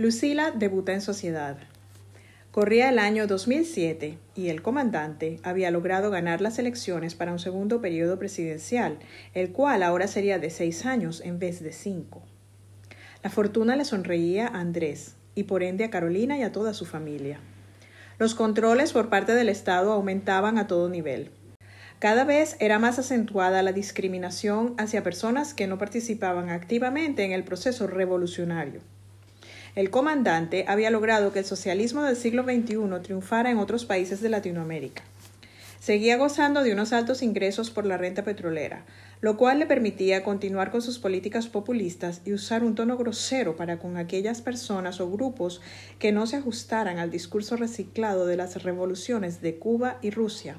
Lucila debuta en sociedad. Corría el año 2007 y el comandante había logrado ganar las elecciones para un segundo periodo presidencial, el cual ahora sería de seis años en vez de cinco. La fortuna le sonreía a Andrés y por ende a Carolina y a toda su familia. Los controles por parte del Estado aumentaban a todo nivel. Cada vez era más acentuada la discriminación hacia personas que no participaban activamente en el proceso revolucionario. El comandante había logrado que el socialismo del siglo XXI triunfara en otros países de Latinoamérica. Seguía gozando de unos altos ingresos por la renta petrolera, lo cual le permitía continuar con sus políticas populistas y usar un tono grosero para con aquellas personas o grupos que no se ajustaran al discurso reciclado de las revoluciones de Cuba y Rusia.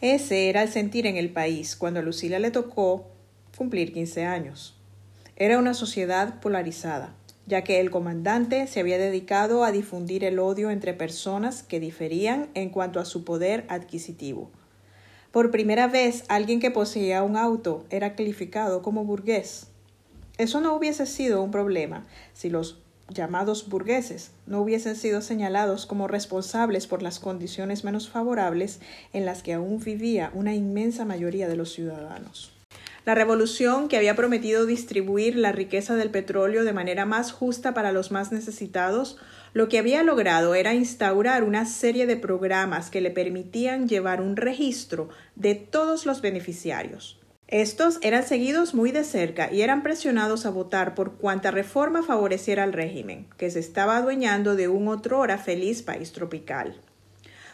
Ese era el sentir en el país cuando a Lucila le tocó cumplir 15 años. Era una sociedad polarizada ya que el comandante se había dedicado a difundir el odio entre personas que diferían en cuanto a su poder adquisitivo. Por primera vez, alguien que poseía un auto era calificado como burgués. Eso no hubiese sido un problema si los llamados burgueses no hubiesen sido señalados como responsables por las condiciones menos favorables en las que aún vivía una inmensa mayoría de los ciudadanos. La revolución que había prometido distribuir la riqueza del petróleo de manera más justa para los más necesitados, lo que había logrado era instaurar una serie de programas que le permitían llevar un registro de todos los beneficiarios. Estos eran seguidos muy de cerca y eran presionados a votar por cuanta reforma favoreciera al régimen, que se estaba adueñando de un otrora feliz país tropical.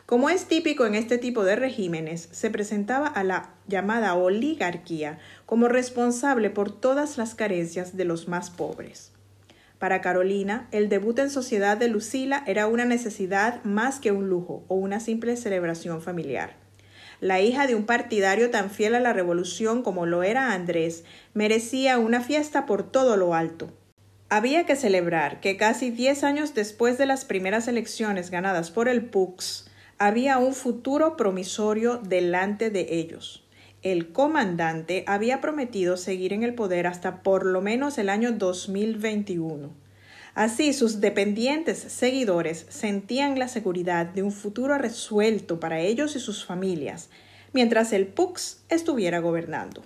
Como es típico en este tipo de regímenes, se presentaba a la llamada oligarquía como responsable por todas las carencias de los más pobres. Para Carolina, el debut en sociedad de Lucila era una necesidad más que un lujo o una simple celebración familiar. La hija de un partidario tan fiel a la revolución como lo era Andrés merecía una fiesta por todo lo alto. Había que celebrar que casi diez años después de las primeras elecciones ganadas por el PUX, había un futuro promisorio delante de ellos. El comandante había prometido seguir en el poder hasta por lo menos el año 2021. Así sus dependientes seguidores sentían la seguridad de un futuro resuelto para ellos y sus familias, mientras el PUX estuviera gobernando.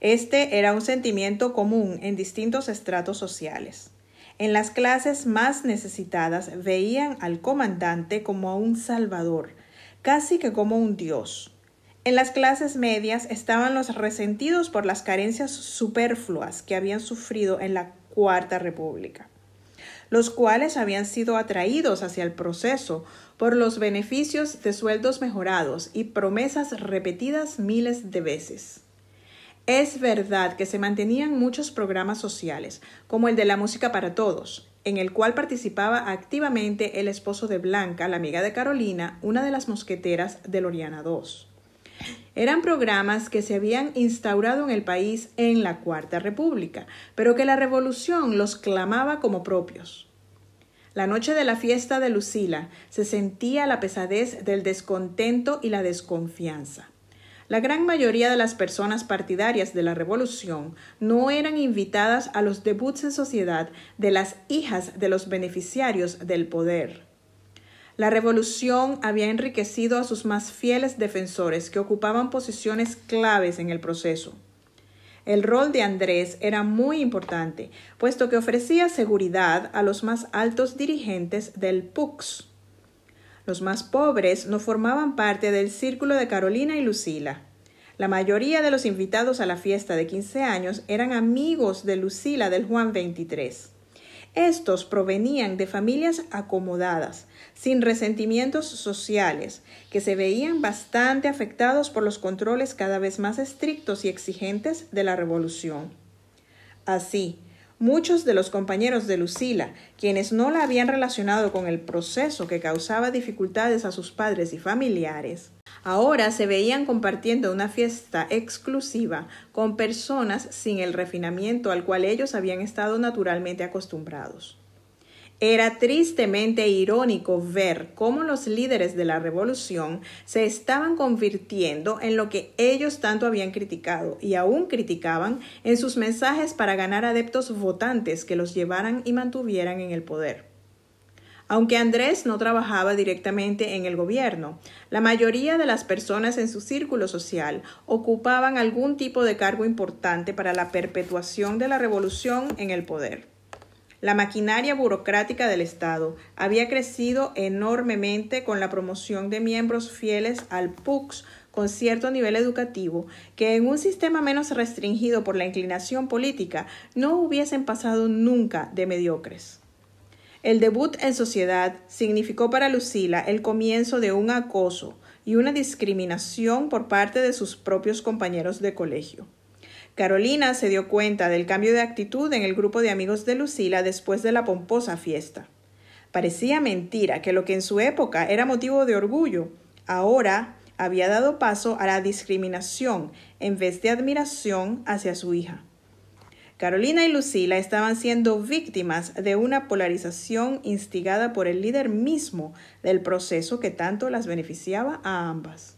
Este era un sentimiento común en distintos estratos sociales. En las clases más necesitadas veían al comandante como a un salvador, casi que como un dios. En las clases medias estaban los resentidos por las carencias superfluas que habían sufrido en la Cuarta República, los cuales habían sido atraídos hacia el proceso por los beneficios de sueldos mejorados y promesas repetidas miles de veces. Es verdad que se mantenían muchos programas sociales, como el de la música para todos, en el cual participaba activamente el esposo de Blanca, la amiga de Carolina, una de las mosqueteras de Loriana II. Eran programas que se habían instaurado en el país en la Cuarta República, pero que la revolución los clamaba como propios. La noche de la fiesta de Lucila se sentía la pesadez del descontento y la desconfianza. La gran mayoría de las personas partidarias de la revolución no eran invitadas a los debuts en sociedad de las hijas de los beneficiarios del poder. La revolución había enriquecido a sus más fieles defensores que ocupaban posiciones claves en el proceso. El rol de Andrés era muy importante, puesto que ofrecía seguridad a los más altos dirigentes del PUX, los más pobres no formaban parte del círculo de Carolina y Lucila. La mayoría de los invitados a la fiesta de 15 años eran amigos de Lucila del Juan 23. Estos provenían de familias acomodadas, sin resentimientos sociales, que se veían bastante afectados por los controles cada vez más estrictos y exigentes de la revolución. Así, Muchos de los compañeros de Lucila, quienes no la habían relacionado con el proceso que causaba dificultades a sus padres y familiares, ahora se veían compartiendo una fiesta exclusiva con personas sin el refinamiento al cual ellos habían estado naturalmente acostumbrados. Era tristemente irónico ver cómo los líderes de la revolución se estaban convirtiendo en lo que ellos tanto habían criticado y aún criticaban en sus mensajes para ganar adeptos votantes que los llevaran y mantuvieran en el poder. Aunque Andrés no trabajaba directamente en el gobierno, la mayoría de las personas en su círculo social ocupaban algún tipo de cargo importante para la perpetuación de la revolución en el poder. La maquinaria burocrática del Estado había crecido enormemente con la promoción de miembros fieles al PUX con cierto nivel educativo que en un sistema menos restringido por la inclinación política no hubiesen pasado nunca de mediocres. El debut en sociedad significó para Lucila el comienzo de un acoso y una discriminación por parte de sus propios compañeros de colegio. Carolina se dio cuenta del cambio de actitud en el grupo de amigos de Lucila después de la pomposa fiesta. Parecía mentira que lo que en su época era motivo de orgullo, ahora había dado paso a la discriminación en vez de admiración hacia su hija. Carolina y Lucila estaban siendo víctimas de una polarización instigada por el líder mismo del proceso que tanto las beneficiaba a ambas.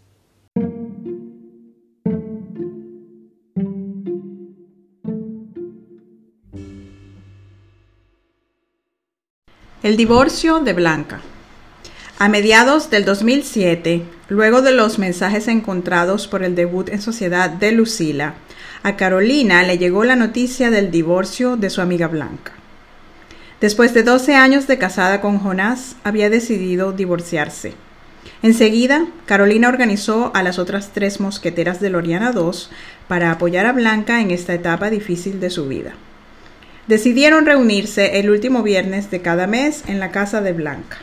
El divorcio de Blanca. A mediados del 2007, luego de los mensajes encontrados por el debut en sociedad de Lucila, a Carolina le llegó la noticia del divorcio de su amiga Blanca. Después de 12 años de casada con Jonás, había decidido divorciarse. Enseguida, Carolina organizó a las otras tres mosqueteras de Loriana II para apoyar a Blanca en esta etapa difícil de su vida. Decidieron reunirse el último viernes de cada mes en la casa de Blanca.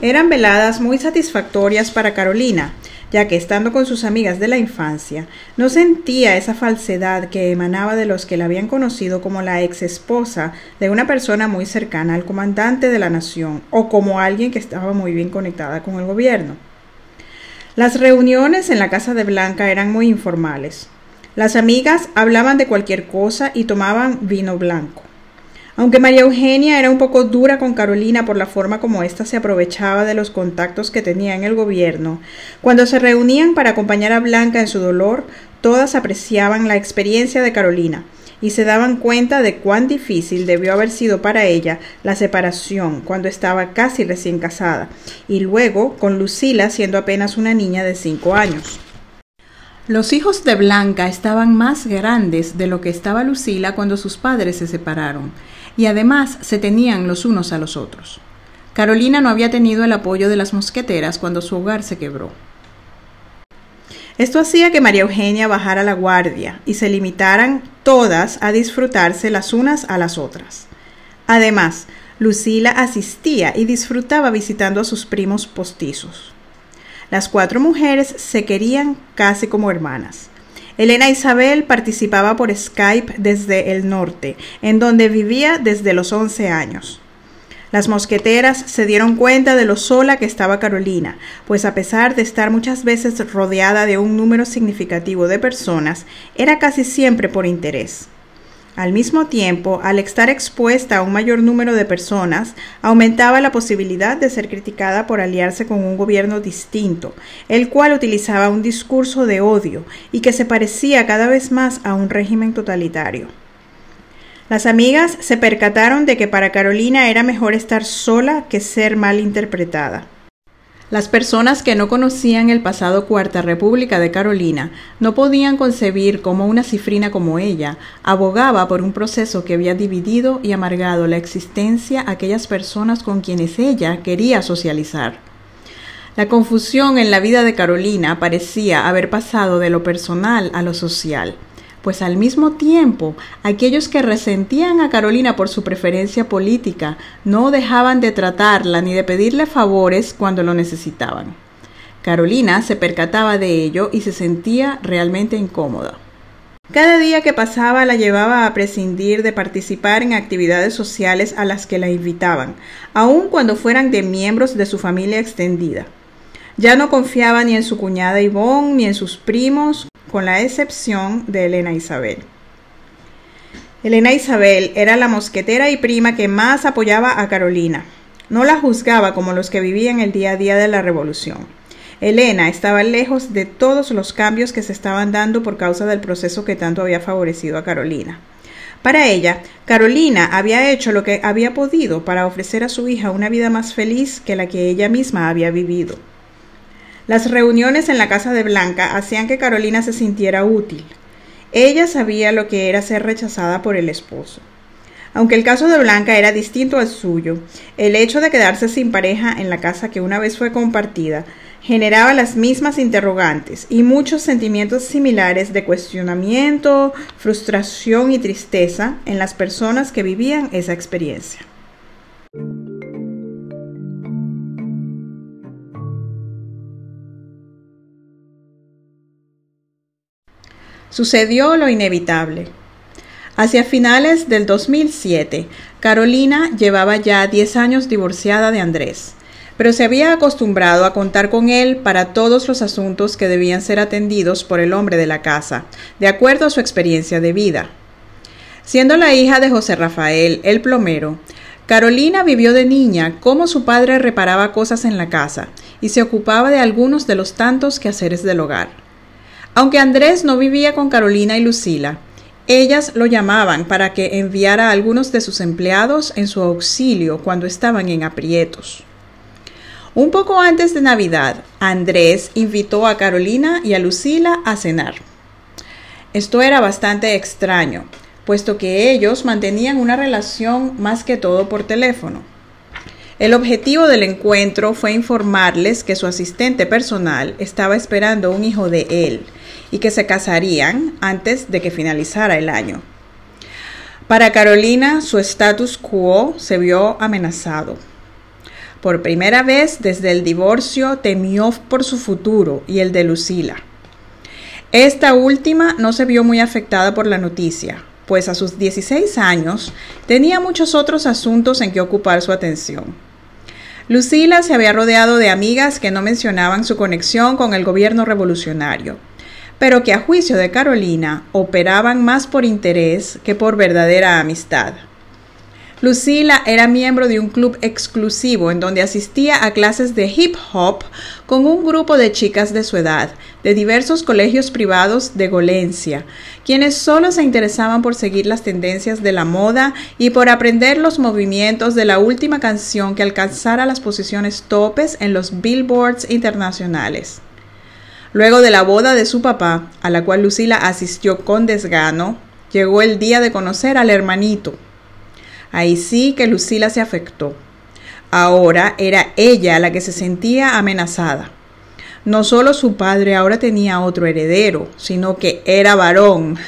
Eran veladas muy satisfactorias para Carolina, ya que estando con sus amigas de la infancia, no sentía esa falsedad que emanaba de los que la habían conocido como la ex esposa de una persona muy cercana al comandante de la nación o como alguien que estaba muy bien conectada con el gobierno. Las reuniones en la casa de Blanca eran muy informales. Las amigas hablaban de cualquier cosa y tomaban vino blanco. Aunque María Eugenia era un poco dura con Carolina por la forma como ésta se aprovechaba de los contactos que tenía en el gobierno, cuando se reunían para acompañar a Blanca en su dolor, todas apreciaban la experiencia de Carolina y se daban cuenta de cuán difícil debió haber sido para ella la separación cuando estaba casi recién casada, y luego con Lucila siendo apenas una niña de cinco años. Los hijos de Blanca estaban más grandes de lo que estaba Lucila cuando sus padres se separaron, y además se tenían los unos a los otros. Carolina no había tenido el apoyo de las mosqueteras cuando su hogar se quebró. Esto hacía que María Eugenia bajara la guardia y se limitaran todas a disfrutarse las unas a las otras. Además, Lucila asistía y disfrutaba visitando a sus primos postizos. Las cuatro mujeres se querían casi como hermanas. Elena Isabel participaba por Skype desde el norte, en donde vivía desde los 11 años. Las mosqueteras se dieron cuenta de lo sola que estaba Carolina, pues a pesar de estar muchas veces rodeada de un número significativo de personas, era casi siempre por interés. Al mismo tiempo, al estar expuesta a un mayor número de personas, aumentaba la posibilidad de ser criticada por aliarse con un gobierno distinto, el cual utilizaba un discurso de odio y que se parecía cada vez más a un régimen totalitario. Las amigas se percataron de que para Carolina era mejor estar sola que ser mal interpretada. Las personas que no conocían el pasado Cuarta República de Carolina no podían concebir cómo una cifrina como ella abogaba por un proceso que había dividido y amargado la existencia a aquellas personas con quienes ella quería socializar. La confusión en la vida de Carolina parecía haber pasado de lo personal a lo social pues al mismo tiempo aquellos que resentían a Carolina por su preferencia política no dejaban de tratarla ni de pedirle favores cuando lo necesitaban. Carolina se percataba de ello y se sentía realmente incómoda. Cada día que pasaba la llevaba a prescindir de participar en actividades sociales a las que la invitaban, aun cuando fueran de miembros de su familia extendida. Ya no confiaba ni en su cuñada Ivonne ni en sus primos, con la excepción de Elena Isabel. Elena Isabel era la mosquetera y prima que más apoyaba a Carolina. No la juzgaba como los que vivían el día a día de la revolución. Elena estaba lejos de todos los cambios que se estaban dando por causa del proceso que tanto había favorecido a Carolina. Para ella, Carolina había hecho lo que había podido para ofrecer a su hija una vida más feliz que la que ella misma había vivido. Las reuniones en la casa de Blanca hacían que Carolina se sintiera útil. Ella sabía lo que era ser rechazada por el esposo. Aunque el caso de Blanca era distinto al suyo, el hecho de quedarse sin pareja en la casa que una vez fue compartida generaba las mismas interrogantes y muchos sentimientos similares de cuestionamiento, frustración y tristeza en las personas que vivían esa experiencia. Sucedió lo inevitable. Hacia finales del 2007, Carolina llevaba ya 10 años divorciada de Andrés pero se había acostumbrado a contar con él para todos los asuntos que debían ser atendidos por el hombre de la casa, de acuerdo a su experiencia de vida. Siendo la hija de José Rafael, el plomero, Carolina vivió de niña cómo su padre reparaba cosas en la casa y se ocupaba de algunos de los tantos quehaceres del hogar. Aunque Andrés no vivía con Carolina y Lucila, ellas lo llamaban para que enviara a algunos de sus empleados en su auxilio cuando estaban en aprietos. Un poco antes de Navidad, Andrés invitó a Carolina y a Lucila a cenar. Esto era bastante extraño, puesto que ellos mantenían una relación más que todo por teléfono. El objetivo del encuentro fue informarles que su asistente personal estaba esperando un hijo de él y que se casarían antes de que finalizara el año. Para Carolina, su status quo se vio amenazado. Por primera vez desde el divorcio temió por su futuro y el de Lucila. Esta última no se vio muy afectada por la noticia, pues a sus 16 años tenía muchos otros asuntos en que ocupar su atención. Lucila se había rodeado de amigas que no mencionaban su conexión con el gobierno revolucionario, pero que a juicio de Carolina operaban más por interés que por verdadera amistad. Lucila era miembro de un club exclusivo en donde asistía a clases de hip hop con un grupo de chicas de su edad, de diversos colegios privados de Golencia, quienes solo se interesaban por seguir las tendencias de la moda y por aprender los movimientos de la última canción que alcanzara las posiciones topes en los billboards internacionales. Luego de la boda de su papá, a la cual Lucila asistió con desgano, llegó el día de conocer al hermanito, Ahí sí que Lucila se afectó. Ahora era ella la que se sentía amenazada. No solo su padre ahora tenía otro heredero, sino que era varón.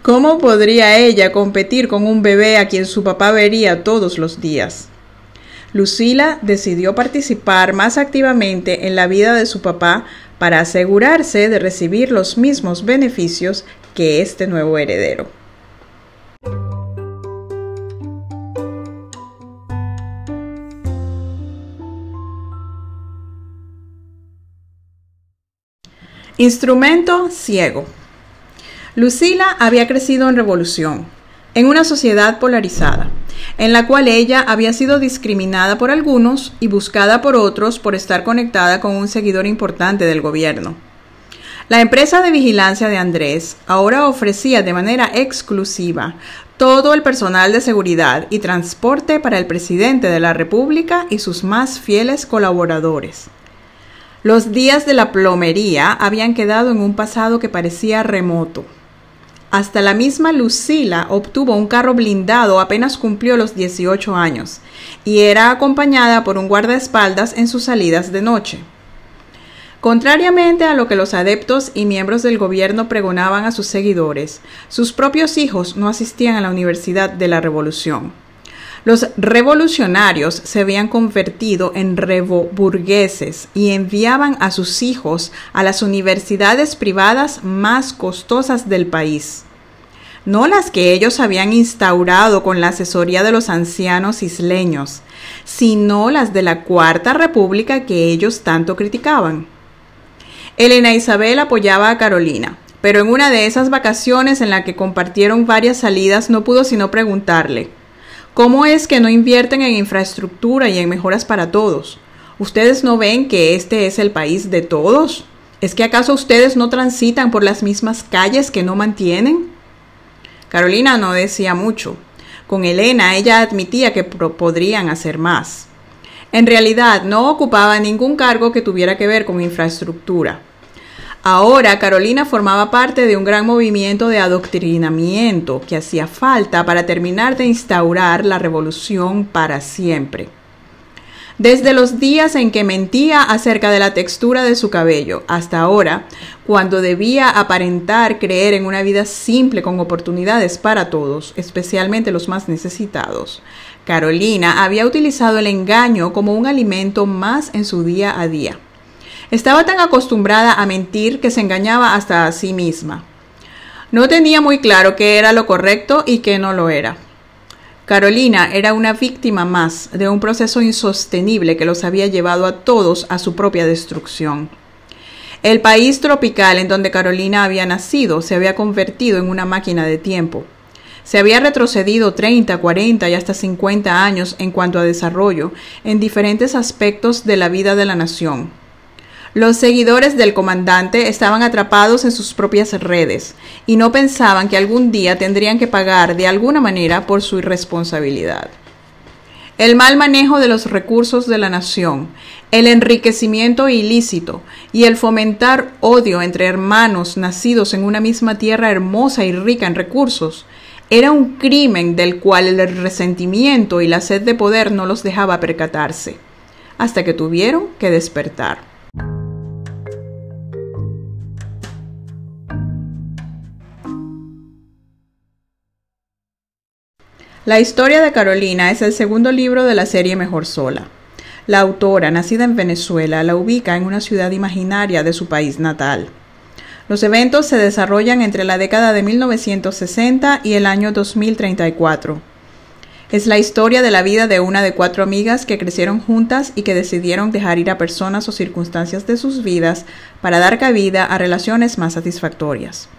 ¿Cómo podría ella competir con un bebé a quien su papá vería todos los días? Lucila decidió participar más activamente en la vida de su papá para asegurarse de recibir los mismos beneficios que este nuevo heredero. Instrumento ciego. Lucila había crecido en revolución, en una sociedad polarizada, en la cual ella había sido discriminada por algunos y buscada por otros por estar conectada con un seguidor importante del gobierno. La empresa de vigilancia de Andrés ahora ofrecía de manera exclusiva todo el personal de seguridad y transporte para el presidente de la República y sus más fieles colaboradores. Los días de la plomería habían quedado en un pasado que parecía remoto. Hasta la misma Lucila obtuvo un carro blindado apenas cumplió los 18 años y era acompañada por un guardaespaldas en sus salidas de noche. Contrariamente a lo que los adeptos y miembros del gobierno pregonaban a sus seguidores, sus propios hijos no asistían a la Universidad de la Revolución. Los revolucionarios se habían convertido en revoburgueses y enviaban a sus hijos a las universidades privadas más costosas del país. No las que ellos habían instaurado con la asesoría de los ancianos isleños, sino las de la Cuarta República que ellos tanto criticaban. Elena Isabel apoyaba a Carolina, pero en una de esas vacaciones en la que compartieron varias salidas no pudo sino preguntarle, ¿cómo es que no invierten en infraestructura y en mejoras para todos? ¿Ustedes no ven que este es el país de todos? ¿Es que acaso ustedes no transitan por las mismas calles que no mantienen? Carolina no decía mucho. Con Elena ella admitía que podrían hacer más. En realidad no ocupaba ningún cargo que tuviera que ver con infraestructura. Ahora Carolina formaba parte de un gran movimiento de adoctrinamiento que hacía falta para terminar de instaurar la revolución para siempre. Desde los días en que mentía acerca de la textura de su cabello hasta ahora, cuando debía aparentar creer en una vida simple con oportunidades para todos, especialmente los más necesitados, Carolina había utilizado el engaño como un alimento más en su día a día. Estaba tan acostumbrada a mentir que se engañaba hasta a sí misma. No tenía muy claro qué era lo correcto y qué no lo era. Carolina era una víctima más de un proceso insostenible que los había llevado a todos a su propia destrucción. El país tropical en donde Carolina había nacido se había convertido en una máquina de tiempo. Se había retrocedido 30, 40 y hasta 50 años en cuanto a desarrollo en diferentes aspectos de la vida de la nación. Los seguidores del comandante estaban atrapados en sus propias redes y no pensaban que algún día tendrían que pagar de alguna manera por su irresponsabilidad. El mal manejo de los recursos de la nación, el enriquecimiento ilícito y el fomentar odio entre hermanos nacidos en una misma tierra hermosa y rica en recursos era un crimen del cual el resentimiento y la sed de poder no los dejaba percatarse, hasta que tuvieron que despertar. La historia de Carolina es el segundo libro de la serie Mejor Sola. La autora, nacida en Venezuela, la ubica en una ciudad imaginaria de su país natal. Los eventos se desarrollan entre la década de 1960 y el año 2034. Es la historia de la vida de una de cuatro amigas que crecieron juntas y que decidieron dejar ir a personas o circunstancias de sus vidas para dar cabida a relaciones más satisfactorias.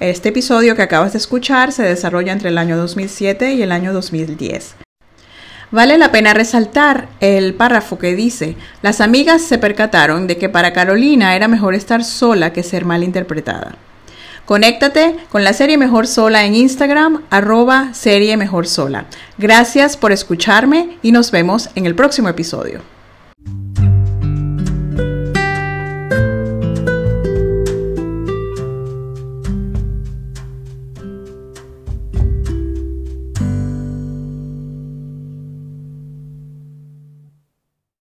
Este episodio que acabas de escuchar se desarrolla entre el año 2007 y el año 2010. Vale la pena resaltar el párrafo que dice, las amigas se percataron de que para Carolina era mejor estar sola que ser mal interpretada. Conéctate con la serie Mejor Sola en Instagram, arroba serie Mejor Sola. Gracias por escucharme y nos vemos en el próximo episodio.